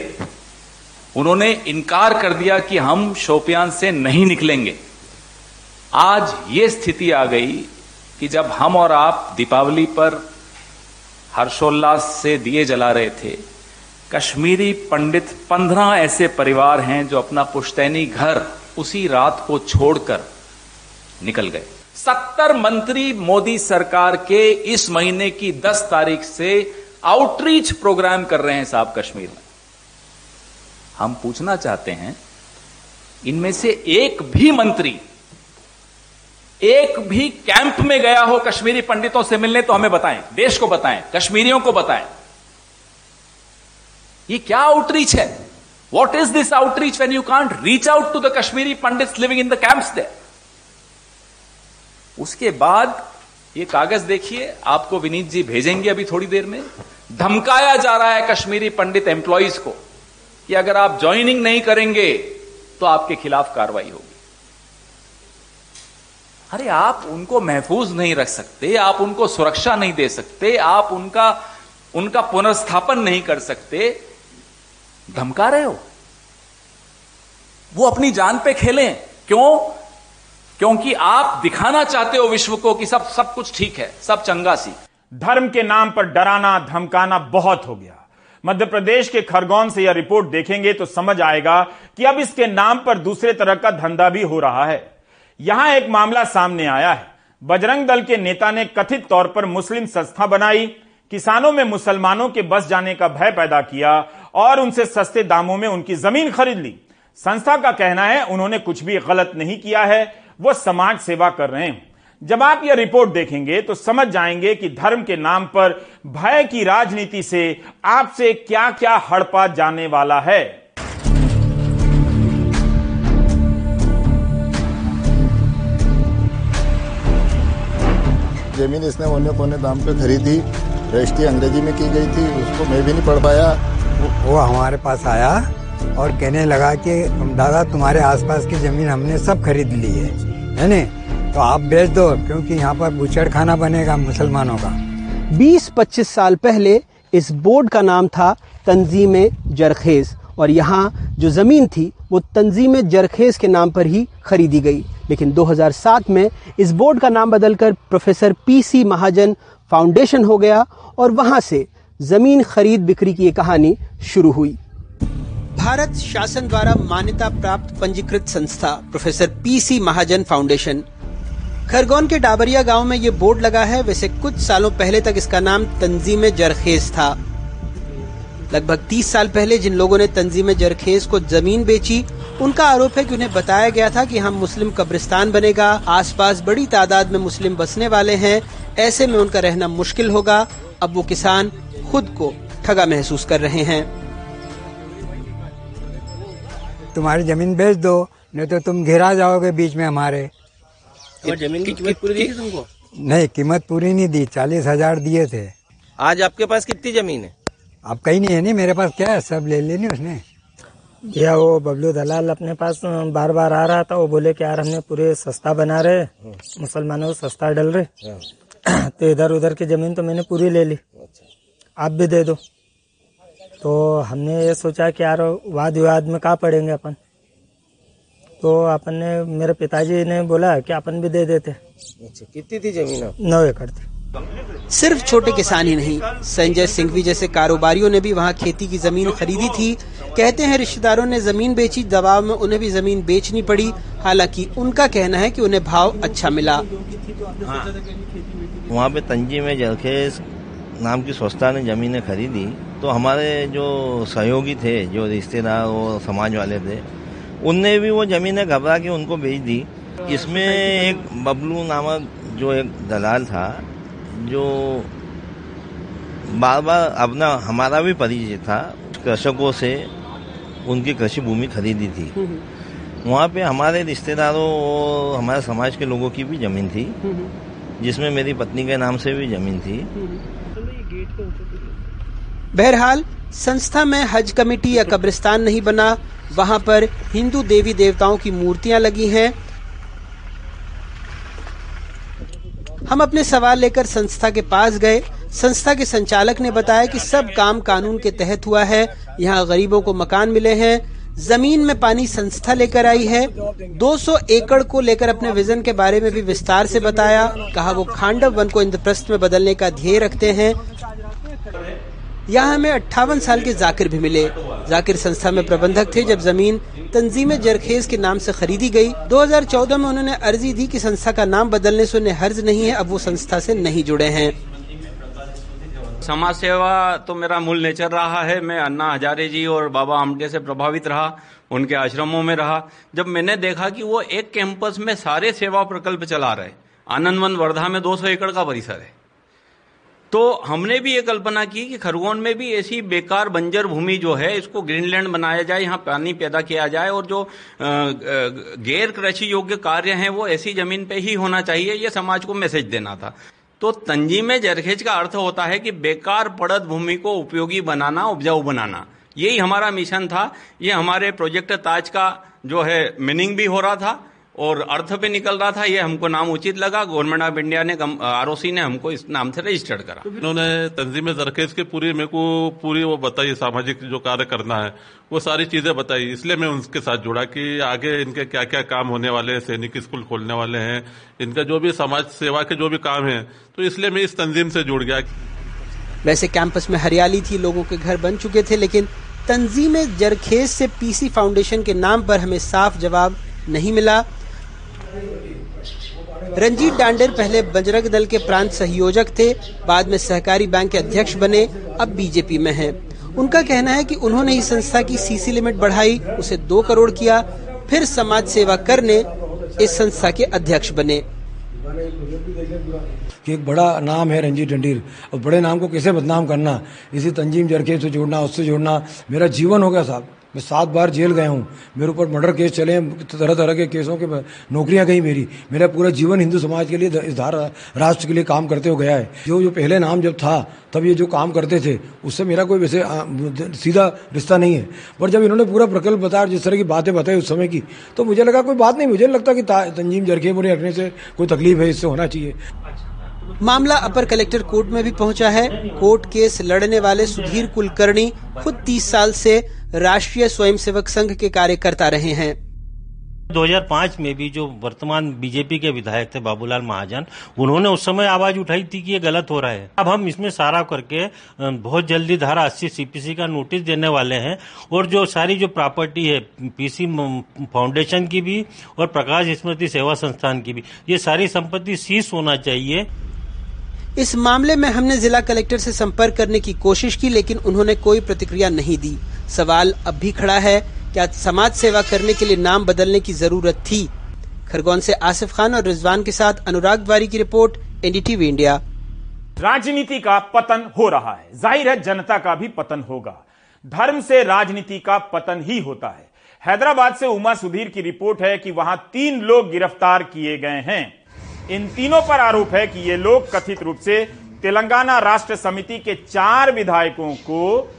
उन्होंने इनकार कर दिया कि हम शोपियान से नहीं निकलेंगे। आज ये स्थिति आ गई कि जब हम और आप दीपावली पर हर्षोल्लास से दिए जला रहे थे, कश्मीरी पंडित पंद्रह ऐसे परिवार हैं जो अपना पुश्तैनी घर उसी रात को छोड़कर निकल गए। सत्तर मंत्री मोदी सरकार के इस महीने की दस तारीख से आउटरीच प्रोग्राम कर रहे हैं साहब कश्मीर में। हम पूछना चाहते हैं, इनमें से एक भी मंत्री, एक भी कैंप में गया हो कश्मीरी पंडितों से मिलने तो हमें बताएँ, देश को बताएँ, कश्मीरियों को बताएँ। ये क्या आउटरीच है? What is this outreach when you can't reach out to the Kashmiri Pandit living in the camps they उसके बाद ये कागज़ देखिए, आपको विनीत जी भेजेंगे अभी थोड़ी देर में। धमकाया जा रहा है कश्मीरी पंडित एम्प्लॉयज़ को कि अगर आप ज्वाइनिंग नहीं करेंगे तो आपके खिलाफ कार्रवाई होगी। अरे, आप उनको महफूज नहीं रख सकते, आप उनको सुरक्षा नहीं दे सकते, आप उनका उनका पुनर्स्थापन नहीं कर सकते। धमका रहे हो? वो अपनी जान पे खेलें। क्यों? क्योंकि आप दिखाना चाहते हो विश्व को कि सब सब कुछ ठीक है, सब चंगा सी। धर्म के नाम पर डराना, धमकाना बहुत हो गया। मध्य प्रदेश के खरगोन से यह रिपोर्ट देखेंगे तो समझ आएगा कि अब इसके नाम पर दूसरे तरह का धंधा भी हो रहा है। यहाँ एक मामला सामने आया है। बजरंग दल के नेता ने कथित तौर पर मुस्लिम संस्था बनाई। किसानों में मुसलमानों के बस जाने का भय पैदा किया। और उनसे सस्ते दामों में उनकी ज़मीन खरीद ली। संस्था का कहना है, उन्होंने कुछ भी गलत नहीं किया है, वो समाज सेवा कर रहे हैं। जब आप यह रिपोर्ट देखेंगे तो समझ जाएँगे कि धर्म के नाम पर भय की राजनीति से आपसे क्या क्या हड़पा जाने वाला है। ज़मीन इसने ओने कोने दाम पे खरीदी। रजिस्ट्री अंग्रेज़ी में की गई थी उसको मैं भी नहीं पढ़ पाया। वो हमारे पास आया और कहने लगा कि दादा तुम्हारे आसपास की ज़मीन हमने सब खरीद ली है है न? तो आप बेच दो क्योंकि यहाँ पर बुचड़ खाना बनेगा मुसलमानों का। 20-25 साल पहले इस बोर्ड का नाम था तंजीम जरखेज और यहाँ जो ज़मीन थी वो तंजीम जरखेज के नाम पर ही खरीदी गई। लेकिन 2007 में इस बोर्ड का नाम बदलकर प्रोफेसर पीसी महाजन फाउंडेशन हो गया और वहाँ से ज़मीन खरीद बिक्री की कहानी शुरू हुई। भारत शासन द्वारा मान्यता प्राप्त पंजीकृत संस्था, professor PC Mahajan foundation. Khargone के डाबरिया गाँव में ये बोर्ड लगा है, वैसे कुछ सालों पहले तक इसका नाम तंजीम जरखेज था। लगभग 30 साल पहले जिन लोगों ने तंजीम जरखेज को ज़मीन बेची, उनका आरोप है कि उन्हें बताया गया था कि हम मुस्लिम कब्रिस्तान बनेगा, आसपास बड़ी तादाद में मुस्लिम बसने वाले हैं ऐसे में उनका रहना मुश्किल होगा। अब वो किसान खुद को ठगा महसूस कर रहे हैं। तुम्हारी ज़मीन बेच दो नहीं तो तुम घिरा जाओगे बीच में हमारे। ज़मीन की कीमत पूरी दी थी तुमको? नहीं कीमत पूरी नहीं दी चालीस हज़ार दिए थे। आज आपके पास कितनी ज़मीन है? आप कहीं नहीं है नहीं मेरे पास क्या है? सब ले लेनी उसने। भैया वो बबलू दलाल अपने पास बार बार आ रहा था। वो बोले कि यार हमने पूरे सस्ता बना रहे। मुसलमानों को सस्ता डल रहे। [COUGHS] तो इधर उधर की ज़मीन तो मैंने पूरी ले ली। आप भी दे दो। तो हमने ये सोचा कि यार वाद विवाद में कहाँ पड़ेंगे अपन? तो अपन ने मेरे पिताजी ने बोला कि अपन भी दे देते। अच्छा कितनी थी ज़मीन नौ एकड़ थी। सिर्फ़ छोटे किसान ही नहीं संजय सिंघवी जैसे कारोबारियों ने भी वहाँ खेती की ज़मीन खरीदी थी। कहते हैं रिश्तेदारों ने ज़मीन बेची दबाव में उन्हें भी ज़मीन बेचनी पड़ी। हालाँकि उनका कहना है कि उन्हें भाव अच्छा मिला। हाँ। वहाँ पे तंजी में जलखेज नाम की संस्था ने जमीनें खरीदी तो हमारे जो सहयोगी थे जो रिश्तेदार और समाज वाले थे उनने भी वो जमीनें घबरा के उनको बेच दी। इसमें एक बबलू नामक जो एक दलाल था जो बार बार अपना हमारा भी परिचय था कृषकों से उनकी कृषि भूमि खरीदी थी। वहाँ पे हमारे रिश्तेदारों और हमारे समाज के लोगों की भी ज़मीन थी। जिसमें मेरी पत्नी के नाम से भी ज़मीन थी। बहरहाल, संस्था में हज कमेटी या कब्रिस्तान नहीं बना, वहाँ पर हिंदू देवी देवताओं की मूर्तियाँ लगी हैं। हम अपने सवाल लेकर संस्था के पास गए। संस्था के संचालक ने बताया कि सब काम कानून के तहत हुआ है। यहाँ गरीबों को मकान मिले हैं। ज़मीन में पानी संस्था लेकर आई है। 200 एकड़ को लेकर अपने विजन के बारे में भी विस्तार से बताया। कहा, वो खांडव वन को इंद्रप्रस्थ में बदलने का ध्येय रखते हैं। यहाँ हमें अट्ठावन साल के जाकिर भी मिले। जाकिर संस्था में प्रबंधक थे जब ज़मीन तंजीम जरखेज के नाम से खरीदी गई। 2014 में उन्होंने अर्जी दी कि संस्था का नाम बदलने से उन्हें हर्ज नहीं है, अब वो संस्था से नहीं जुड़े हैं। समाज सेवा तो मेरा मूल नेचर रहा है। मैं अन्ना हजारे जी और बाबा आमटे से प्रभावित रहा, उनके आश्रमों में रहा। जब मैंने देखा कि वो एक कैंपस में सारे सेवा प्रकल्प चला रहे आनंदवन वर्धा में 200 एकड़ का परिसर है तो हमने भी ये कल्पना की कि खरगोन में भी ऐसी बेकार बंजर भूमि जो है, इसको ग्रीनलैंड बनाया जाए, यहाँ पानी पैदा किया जाए और जो गैर कृषि योग्य कार्य हैं, वो ऐसी ज़मीन पे ही होना चाहिए, ये समाज को मैसेज देना था। तो तंजीम जरखेज का अर्थ होता है कि बेकार पड़त भूमि को उपयोगी बनाना, उपजाऊ बनाना। यही हमारा मिशन था। ये हमारे प्रोजेक्ट ताज का जो है मीनिंग भी हो रहा था। और अर्थ पे निकल रहा था ये हमको नाम उचित लगा। गवर्नमेंट ऑफ़ इंडिया ने आरओसी ने हमको इस नाम से रजिस्टर्ड करा। उन्होंने तंजीम जरखेज की पूरी मेरे को पूरी वो बताई सामाजिक जो कार्य करना है वो सारी चीज़ें बताई। इसलिए मैं उनके साथ जुड़ा कि आगे इनके क्या क्या काम होने वाले हैं सैनिक स्कूल खोलने वाले हैं इनका जो भी समाज सेवा के जो भी काम है तो इसलिए मैं इस तंजीम से जुड़ गया। वैसे कैंपस में हरियाली थी लोगों के घर बन चुके थे लेकिन तंजीम जरखेज से पीसी फाउंडेशन के नाम पर हमें साफ़ जवाब नहीं मिला। रंजीत डांडेर पहले बजरंग दल के प्रांत सहयोजक थे, बाद में सहकारी बैंक के अध्यक्ष बने, अब बीजेपी में हैं। उनका कहना है कि उन्होंने इस संस्था की सीसी लिमिट बढ़ाई, उसे दो करोड़ किया, फिर समाज सेवा करने, इस संस्था के अध्यक्ष बने। कि एक बड़ा नाम है रंजीत डंडीर, और बड़े नाम को कैसे बदनाम करना? इसी तंजीम जरखे से जोड़ना, उससे जोड़ना, मेरा जीवन हो गया साहब। मैं सात बार जेल गया हूँ। मेरे ऊपर मर्डर केस चले तरह तरह के केसों के, नौकरियाँ गई मेरी। मेरा पूरा जीवन हिंदू समाज के लिए, इस धार, राष्ट्र के लिए काम करते हो गया है। जो जो पहले नाम जब था, तब ये जो काम करते थे, उससे मेरा कोई वैसे सीधा रिश्ता नहीं है। पर जब इन्होंने पूरा प्रकल्प बताया, जिस तरह की बातें बताई उस समय की तो मुझे लगा कोई बात नहीं। मुझे लगता कि तंजीम जरखे मुझे रखने से कोई तकलीफ़ है, इससे होना चाहिए। मामला अपर कलेक्टर कोर्ट में भी पहुँचा है। कोर्ट केस लड़ने वाले सुधीर कुलकर्णी खुद 30 साल से राष्ट्रीय स्वयंसेवक संघ के कार्यकर्ता रहे हैं। 2005 में भी जो वर्तमान बीजेपी के विधायक थे बाबूलाल महाजन, उन्होंने उस समय आवाज़ उठाई थी कि ये गलत हो रहा है। अब हम इसमें सारा करके बहुत जल्दी धारा अस्सी सीपीसी का नोटिस देने वाले हैं और जो सारी जो प्रॉपर्टी है पीसी फाउंडेशन की भी और प्रकाश स्मृति सेवा संस्थान की भी, ये सारी संपत्ति सीज होना चाहिए। इस मामले में हमने जिला कलेक्टर से संपर्क करने की कोशिश की, लेकिन उन्होंने कोई प्रतिक्रिया नहीं दी। सवाल अब भी खड़ा है, क्या समाज सेवा करने के लिए नाम बदलने की ज़रूरत थी? खरगोन से आसिफ खान और रिजवान के साथ अनुराग द्वारी की रिपोर्ट, एनडीटीवी इंडिया। राजनीति का पतन हो रहा है। ज़ाहिर है, जनता का भी पतन होगा। धर्म से राजनीति का पतन ही होता है। हैदराबाद से उमा सुधीर की रिपोर्ट है कि वहाँ तीन लोग गिरफ़्तार किए गए हैं। इन तीनों पर आरोप है कि ये लोग कथित रूप से तेलंगाना राष्ट्र समिति के चार विधायकों को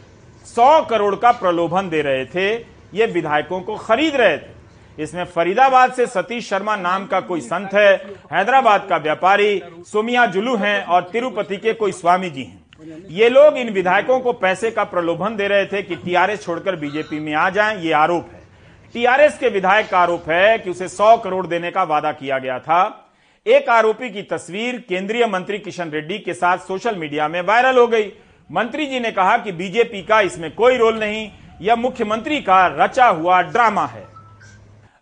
100 करोड़ का प्रलोभन दे रहे थे। ये विधायकों को खरीद रहे थे। इसमें फरीदाबाद से सतीश शर्मा नाम का कोई संत है, हैदराबाद का व्यापारी सोमिया जुलू हैं और तिरुपति के कोई स्वामी जी हैं। ये लोग इन विधायकों को पैसे का प्रलोभन दे रहे थे कि टीआरएस छोड़कर बीजेपी में आ जाएँ, ये आरोप है। टीआरएस के विधायक का आरोप है कि उसे 100 करोड़ देने का वादा किया गया था। एक आरोपी की तस्वीर केंद्रीय मंत्री किशन रेड्डी के साथ सोशल मीडिया में वायरल हो गई। मंत्री जी ने कहा कि बीजेपी का इसमें कोई रोल नहीं, यह मुख्यमंत्री का रचा हुआ ड्रामा है।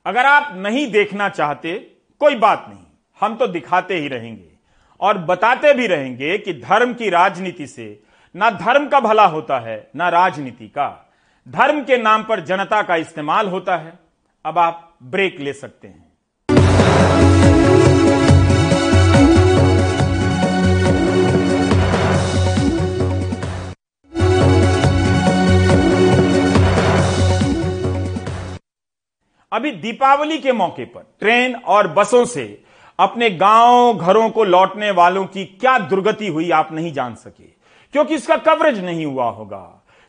अगर आप नहीं देखना चाहते, कोई बात नहीं, हम तो दिखाते ही रहेंगे। और बताते भी रहेंगे कि धर्म की राजनीति से ना धर्म का भला होता है, ना राजनीति का। धर्म के नाम पर जनता का इस्तेमाल होता है। अब आप ब्रेक ले सकते हैं। अभी दीपावली के मौके पर ट्रेन और बसों से अपने गाँव घरों को लौटने वालों की क्या दुर्गति हुई आप नहीं जान सके। क्योंकि इसका कवरेज नहीं हुआ होगा।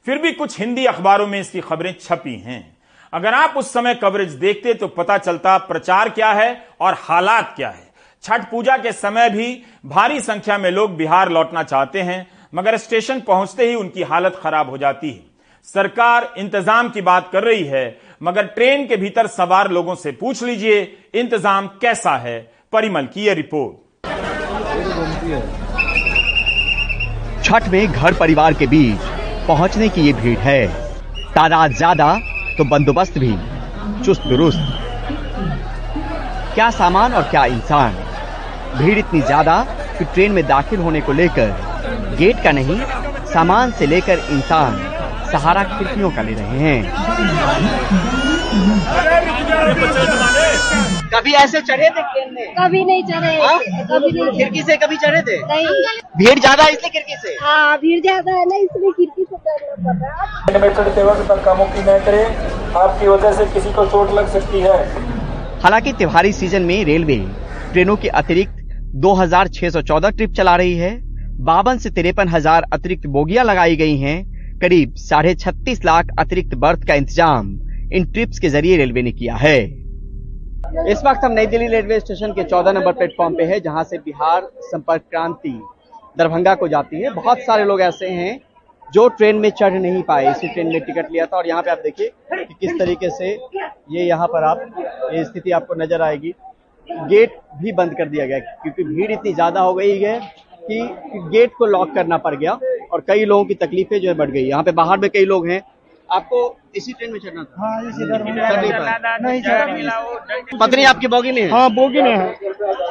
फिर भी कुछ हिंदी अखबारों में इसकी खबरें छपी हैं। अगर आप उस समय कवरेज देखते तो पता चलता प्रचार क्या है और हालात क्या है। छठ पूजा के समय भी भारी संख्या में लोग बिहार लौटना चाहते हैं, मगर स्टेशन पहुँचते ही उनकी हालत खराब हो जाती है। सरकार इंतज़ाम की बात कर रही है मगर ट्रेन के भीतर सवार लोगों से पूछ लीजिए, इंतज़ाम कैसा है? परिमल की यह रिपोर्ट। छठ में घर परिवार के बीच पहुँचने की ये भीड़ है। तादाद ज़्यादा तो बंदोबस्त भी। चुस्त दुरुस्त। क्या सामान और क्या इंसान? भीड़ इतनी ज़्यादा कि ट्रेन में दाखिल होने को लेकर, गेट का नहीं, सामान से लेकर इंसान। सहारा खिड़कियों का ले रहे हैं? कभी ऐसे चढ़े थे ट्रेन में? कभी नहीं चढ़े। हाँ? कभी नहीं खिड़की से कभी चढ़े थे? नहीं। भीड़ ज़्यादा है इसलिए खिड़की से? हाँ भीड़ ज़्यादा है ना इसलिए खिड़की से चढ़ना पड़ रहा है। में चढ़ते वक्त धक्का मुक्की न करें आपकी वजह से किसी को चोट लग सकती है। हालाँकि त्योहारी सीज़न में रेलवे ट्रेनों के अतिरिक्त 2614 ट्रिप चला रही है। बावन से तिरपन हज़ार अतिरिक्त बोगियाँ लगाई गई हैं। करीब साढ़े छत्तीस लाख अतिरिक्त बर्थ का इंतज़ाम इन ट्रिप्स के ज़रिए रेलवे ने किया है। इस वक्त हम नई दिल्ली रेलवे स्टेशन के 14 नंबर प्लेटफॉर्म पे है, जहाँ से बिहार संपर्क क्रांति दरभंगा को जाती है। बहुत सारे लोग ऐसे हैं जो ट्रेन में चढ़ नहीं पाए, इसी ट्रेन में टिकट लिया था। और यहाँ पे आप देखिए कि किस तरीके से ये यहाँ पर आप, ये स्थिति आपको नज़र आएगी। गेट भी बंद कर दिया गया, क्योंकि भीड़ इतनी ज़्यादा हो गई है कि गेट को लॉक करना पड़ गया और कई लोगों की तकलीफें जो है बढ़ गई। यहाँ पे बाहर में कई लोग हैं। आपको इसी ट्रेन में चढ़ना था? हाँ इसी पत्नी आपकी बोगी में है? हाँ बोगी में है।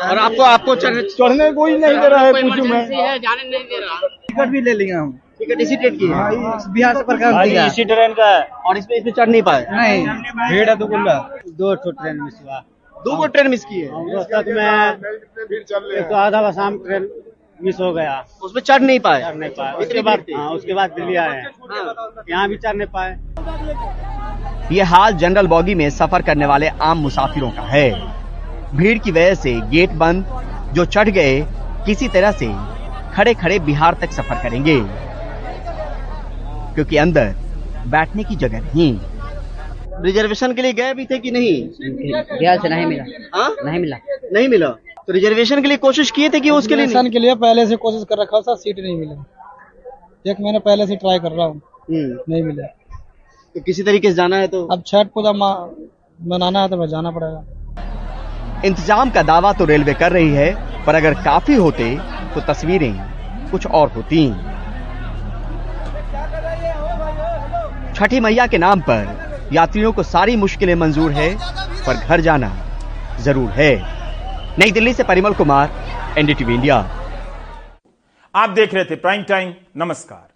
और आपको आपको चढ़- चढ़ने कोई नहीं दे रहा है पूछू मैं। जाने नहीं दे रहा। टिकट भी ले लिया हूँ। टिकट इसी ट्रेन की है? बिहार से प्रकार दिया इसी ट्रेन का है। और इसमें इसमें चढ़ नहीं पाए? नहीं। भीड़ है तो दो ठो ट्रेन मिस हुआ। दो ट्रेन मिस की है एक तो आधा शाम ट्रेन मिस हो गया। उसमें चढ़ नहीं पाए? चढ़ नहीं पाए। उसके बाद हाँ उसके बाद दिल्ली आए यहाँ भी चढ़ नहीं पाए। ये हाल जनरल बॉगी में सफ़र करने वाले आम मुसाफिरों का है। भीड़ की वजह से गेट बंद जो चढ़ गए किसी तरह से खड़े खड़े बिहार तक सफ़र करेंगे। क्योंकि अंदर बैठने की जगह नहीं। रिजर्वेशन के लिए गए भी थे कि नहीं? बिहार से नहीं मिला। हाँ? नहीं मिला। नहीं मिला? तो रिजर्वेशन के लिए कोशिश किए थे कि उसके लिए रिजर्वेशन के लिए पहले से कोशिश कर रखा था सीट नहीं मिले। एक महीने पहले से ट्राई कर रहा हूँ। हम्म, नहीं मिले। तो किसी तरीके से जाना है तो? अब छठ पूजा मनाना है तो जाना पड़ेगा। इंतज़ाम का दावा तो रेलवे कर रही है पर अगर काफ़ी होते तो तस्वीरें कुछ और होती। छठी मैया के नाम पर यात्रियों को सारी मुश्किलें मंजूर है पर घर जाना ज़रूर है। नई दिल्ली से परिमल कुमार एनडीटीवी इंडिया आप देख रहे थे प्राइम टाइम नमस्कार।